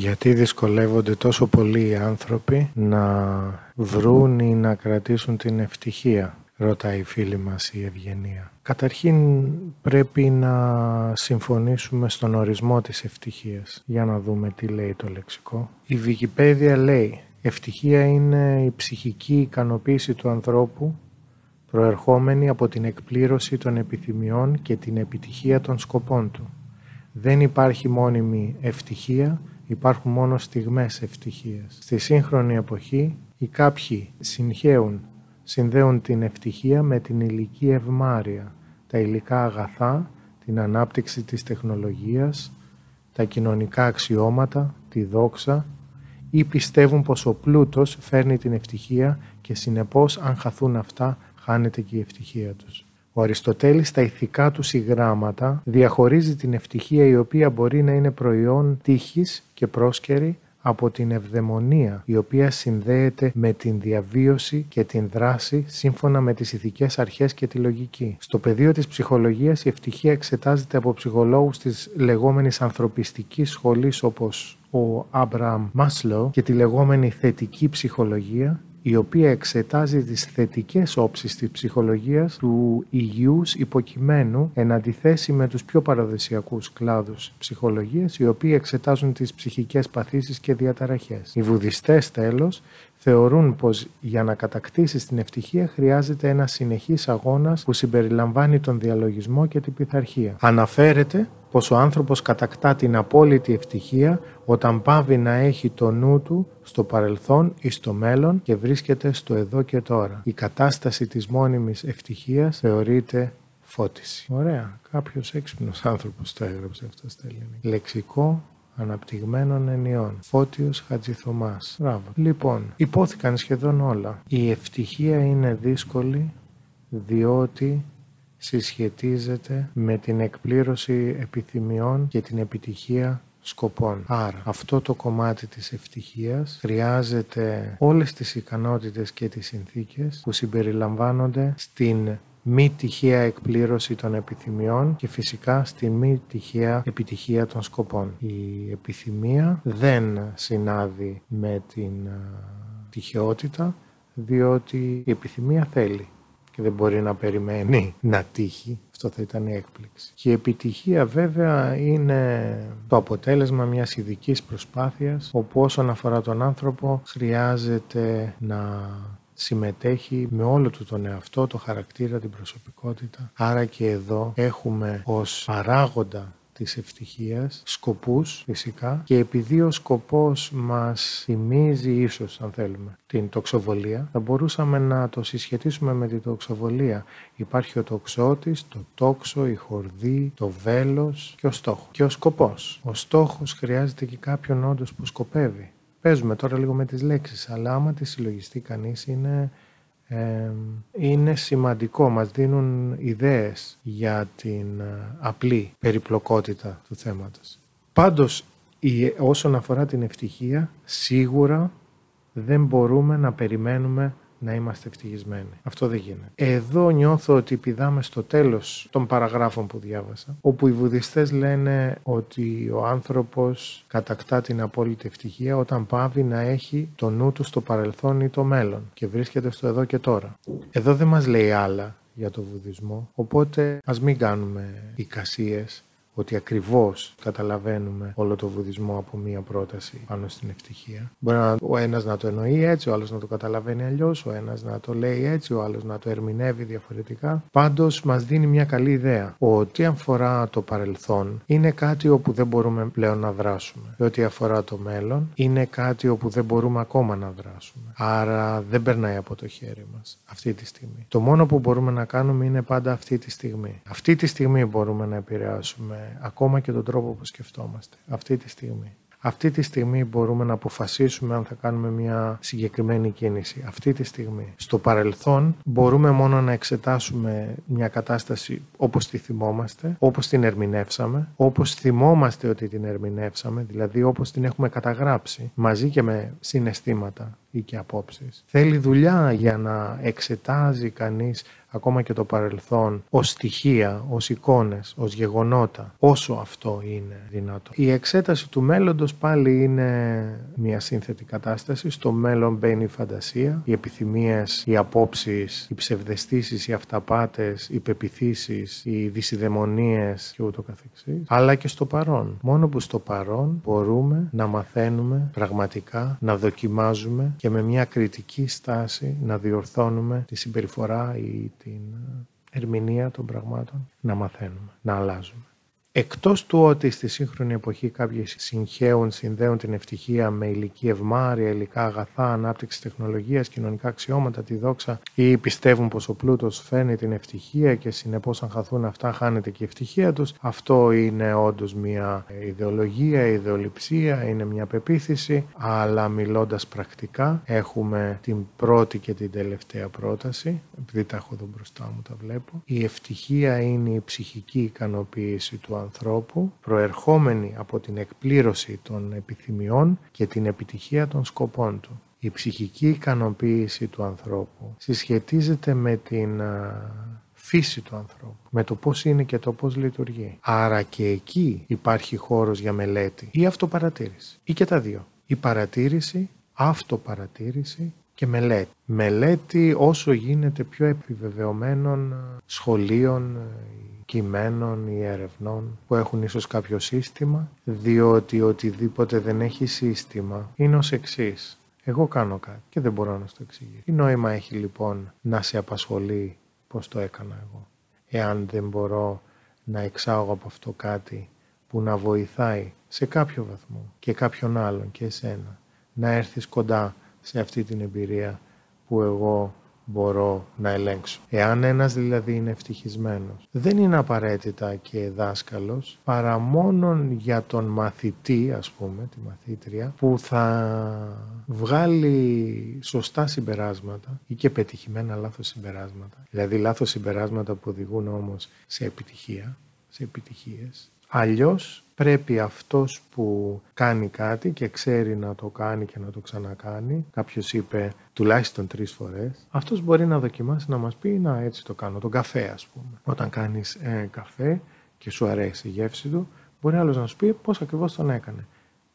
Γιατί δυσκολεύονται τόσο πολλοί οι άνθρωποι να βρουν ή να κρατήσουν την ευτυχία, ρωτάει η φίλη μας η Ευγενία. Καταρχήν πρέπει να συμφωνήσουμε στον ορισμό της ευτυχίας. Για να δούμε τι λέει το λεξικό. Η Wikipedia λέει «Ευτυχία είναι η ψυχική ικανοποίηση του ανθρώπου προερχόμενη από την εκπλήρωση των επιθυμιών και την επιτυχία των σκοπών του. Δεν υπάρχει μόνιμη ευτυχία, υπάρχουν μόνο στιγμές ευτυχίας. Στη σύγχρονη εποχή οι κάποιοι συγχέουν, συνδέουν την ευτυχία με την ηλική ευμάρεια, τα υλικά αγαθά, την ανάπτυξη της τεχνολογίας, τα κοινωνικά αξιώματα, τη δόξα ή πιστεύουν πως ο πλούτος φέρνει την ευτυχία και συνεπώς αν χαθούν αυτά χάνεται και η ευτυχία τους. Ο Αριστοτέλης στα ηθικά του συγγράμματα διαχωρίζει την ευτυχία η οποία μπορεί να είναι προϊόν τύχης και πρόσκαιρη από την ευδαιμονία η οποία συνδέεται με την διαβίωση και την δράση σύμφωνα με τις ηθικές αρχές και τη λογική. Στο πεδίο της ψυχολογίας η ευτυχία εξετάζεται από ψυχολόγους της λεγόμενης ανθρωπιστικής σχολής όπως ο Άμπραμ Μάσλο και τη λεγόμενη θετική ψυχολογία η οποία εξετάζει τις θετικές όψεις της ψυχολογίας του υγιούς υποκειμένου εν αντιθέσει με τους πιο παραδοσιακούς κλάδους ψυχολογίας οι οποίοι εξετάζουν τις ψυχικές παθήσεις και διαταραχές. Οι βουδιστές τέλος θεωρούν πως για να κατακτήσεις την ευτυχία χρειάζεται ένας συνεχής αγώνας που συμπεριλαμβάνει τον διαλογισμό και την πειθαρχία. Αναφέρεται πως ο άνθρωπος κατακτά την απόλυτη ευτυχία όταν πάβει να έχει το νου του στο παρελθόν ή στο μέλλον και βρίσκεται στο εδώ και τώρα. Η κατάσταση της μόνιμης ευτυχίας θεωρείται φώτιση. Ωραία. Κάποιος έξυπνος άνθρωπος το έγραψε αυτό στα ελληνικά. Λεξικό αναπτυγμένων ενιών. Φώτιος Χατζηθωμάς. Μπράβο. Λοιπόν, υπόθηκαν σχεδόν όλα. Η ευτυχία είναι δύσκολη διότι συσχετίζεται με την εκπλήρωση επιθυμιών και την επιτυχία σκοπών. Άρα αυτό το κομμάτι της ευτυχίας χρειάζεται όλες τις ικανότητες και τις συνθήκες που συμπεριλαμβάνονται στην μη τυχαία εκπλήρωση των επιθυμιών και φυσικά στη μη τυχαία επιτυχία των σκοπών. Η επιθυμία δεν συνάδει με την τυχαιότητα διότι η επιθυμία θέλει και δεν μπορεί να περιμένει να τύχει. Αυτό θα ήταν η έκπληξη. Και η επιτυχία βέβαια είναι το αποτέλεσμα μιας ειδικής προσπάθειας όπου όσον αφορά τον άνθρωπο χρειάζεται να συμμετέχει με όλο του τον εαυτό, το χαρακτήρα, την προσωπικότητα. Άρα και εδώ έχουμε ως παράγοντα της ευτυχίας, σκοπούς φυσικά και επειδή ο σκοπός μας θυμίζει ίσως αν θέλουμε την τοξοβολία θα μπορούσαμε να το συσχετίσουμε με την τοξοβολία. Υπάρχει ο τοξότης, το τόξο, η χορδή, το βέλος και ο στόχος. Και ο σκοπός. Ο στόχος χρειάζεται και κάποιον όντως που σκοπεύει. Παίζουμε τώρα λίγο με τις λέξεις, αλλά άμα τη συλλογιστεί κανείς είναι είναι σημαντικό, μας δίνουν ιδέες για την ε, απλή περιπλοκότητα του θέματος. Πάντως, όσον αφορά την ευτυχία, σίγουρα δεν μπορούμε να περιμένουμε να είμαστε ευτυχισμένοι. Αυτό δεν γίνεται. Εδώ νιώθω ότι πηδάμε στο τέλος των παραγράφων που διάβασα, όπου οι βουδιστές λένε ότι ο άνθρωπος κατακτά την απόλυτη ευτυχία όταν πάβει να έχει το νου του στο παρελθόν ή το μέλλον και βρίσκεται στο εδώ και τώρα. Εδώ δεν μας λέει άλλα για το βουδισμό, οπότε ας μην κάνουμε εικασίες ότι ακριβώς καταλαβαίνουμε όλο το βουδισμό από μία πρόταση πάνω στην ευτυχία. Μπορεί να, ο ένας να το εννοεί έτσι, ο άλλος να το καταλαβαίνει αλλιώς, ο ένας να το λέει έτσι, ο άλλος να το ερμηνεύει διαφορετικά. Πάντως μας δίνει μια καλή ιδέα ότι αφορά το παρελθόν είναι κάτι όπου δεν μπορούμε πλέον να δράσουμε. Και ό,τι αφορά το μέλλον είναι κάτι όπου δεν μπορούμε ακόμα να δράσουμε. Άρα δεν περνάει από το χέρι μας αυτή τη στιγμή. Το μόνο που μπορούμε να κάνουμε είναι πάντα αυτή τη στιγμή. Αυτή τη στιγμή μπορούμε να επηρεάσουμε ακόμα και τον τρόπο που σκεφτόμαστε αυτή τη στιγμή. Αυτή τη στιγμή μπορούμε να αποφασίσουμε αν θα κάνουμε μια συγκεκριμένη κίνηση. Αυτή τη στιγμή. Στο παρελθόν μπορούμε μόνο να εξετάσουμε μια κατάσταση όπως τη θυμόμαστε, όπως την ερμηνεύσαμε, όπως θυμόμαστε ότι την ερμηνεύσαμε, δηλαδή όπως την έχουμε καταγράψει, μαζί και με συναισθήματα ή και απόψεις. Θέλει δουλειά για να εξετάζει κανείς ακόμα και το παρελθόν ως στοιχεία, ως εικόνες, ως γεγονότα, όσο αυτό είναι δυνατό. Η εξέταση του μέλλοντος πάλι είναι μια σύνθετη κατάσταση. Στο μέλλον μπαίνει η φαντασία, οι επιθυμίες, οι απόψεις, οι ψευδεστήσεις, οι αυταπάτες, οι πεπιθήσεις, οι δυσιδαιμονίες και ούτω καθεξής. Αλλά και στο παρόν. Μόνο που στο παρόν μπορούμε να μαθαίνουμε πραγματικά, να δοκιμάζουμε και με μια κριτική στάση να διορθώνουμε τη συμπεριφορά ή την ερμηνεία των πραγμάτων, να μαθαίνουμε, να αλλάζουμε. Εκτός του ότι στη σύγχρονη εποχή κάποιοι συγχαίουν, συνδέουν την ευτυχία με ηλική ευμάρεια, υλικά αγαθά, ανάπτυξη τεχνολογίας, κοινωνικά αξιώματα, τη δόξα ή πιστεύουν πως ο πλούτος φέρνει την ευτυχία και συνεπώς αν χαθούν αυτά χάνεται και η ευτυχία τους. Αυτό είναι όντως μια ιδεολογία, ιδεολειψία, είναι μια πεποίθηση, αλλά μιλώντας πρακτικά έχουμε την πρώτη και την τελευταία πρόταση, επειδή τα έχω εδώ μπροστά μου τα βλέπω. Η ευτυχία είναι η ψυχική ικανοποίηση του ανθρώπου προερχόμενη από την εκπλήρωση των επιθυμιών και την επιτυχία των σκοπών του. Η ψυχική ικανοποίηση του ανθρώπου συσχετίζεται με την φύση του ανθρώπου, με το πώς είναι και το πώς λειτουργεί. Άρα και εκεί υπάρχει χώρος για μελέτη ή αυτοπαρατήρηση ή και τα δύο. Η παρατήρηση, αυτοπαρατήρηση και μελέτη. Μελέτη όσο γίνεται πιο επιβεβαιωμένων σχολείων, κειμένων ή ερευνών που έχουν ίσως κάποιο σύστημα, διότι οτιδήποτε δεν έχει σύστημα είναι ως εξής. Εγώ κάνω κάτι και δεν μπορώ να στο εξηγήσω. Τι νόημα έχει λοιπόν να σε απασχολεί πώς το έκανα εγώ, εάν δεν μπορώ να εξάγω από αυτό κάτι που να βοηθάει σε κάποιο βαθμό και κάποιον άλλον και εσένα να έρθεις κοντά σε αυτή την εμπειρία που εγώ μπορώ να ελέγξω. Εάν ένας δηλαδή είναι ευτυχισμένος, δεν είναι απαραίτητα και δάσκαλος, παρά μόνον για τον μαθητή, ας πούμε, τη μαθήτρια, που θα βγάλει σωστά συμπεράσματα ή και πετυχημένα λάθος συμπεράσματα. Δηλαδή λάθος συμπεράσματα που οδηγούν όμως σε επιτυχία, σε επιτυχίες. Αλλιώς πρέπει αυτός που κάνει κάτι και ξέρει να το κάνει και να το ξανακάνει, κάποιος είπε τουλάχιστον τρεις φορές, αυτός μπορεί να δοκιμάσει να μας πει να έτσι το κάνω, τον καφέ ας πούμε. Όταν κάνεις ε, καφέ και σου αρέσει η γεύση του, μπορεί άλλος να σου πει πώς ακριβώς τον έκανε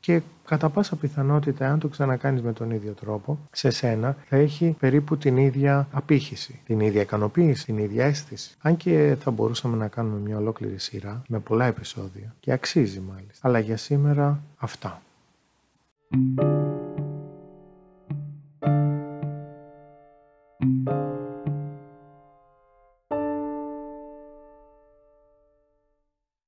και κατά πάσα πιθανότητα, αν το ξανακάνεις με τον ίδιο τρόπο, σε σένα θα έχει περίπου την ίδια απήχηση, την ίδια ικανοποίηση, την ίδια αίσθηση. Αν και θα μπορούσαμε να κάνουμε μια ολόκληρη σειρά με πολλά επεισόδια και αξίζει μάλιστα. Αλλά για σήμερα αυτά.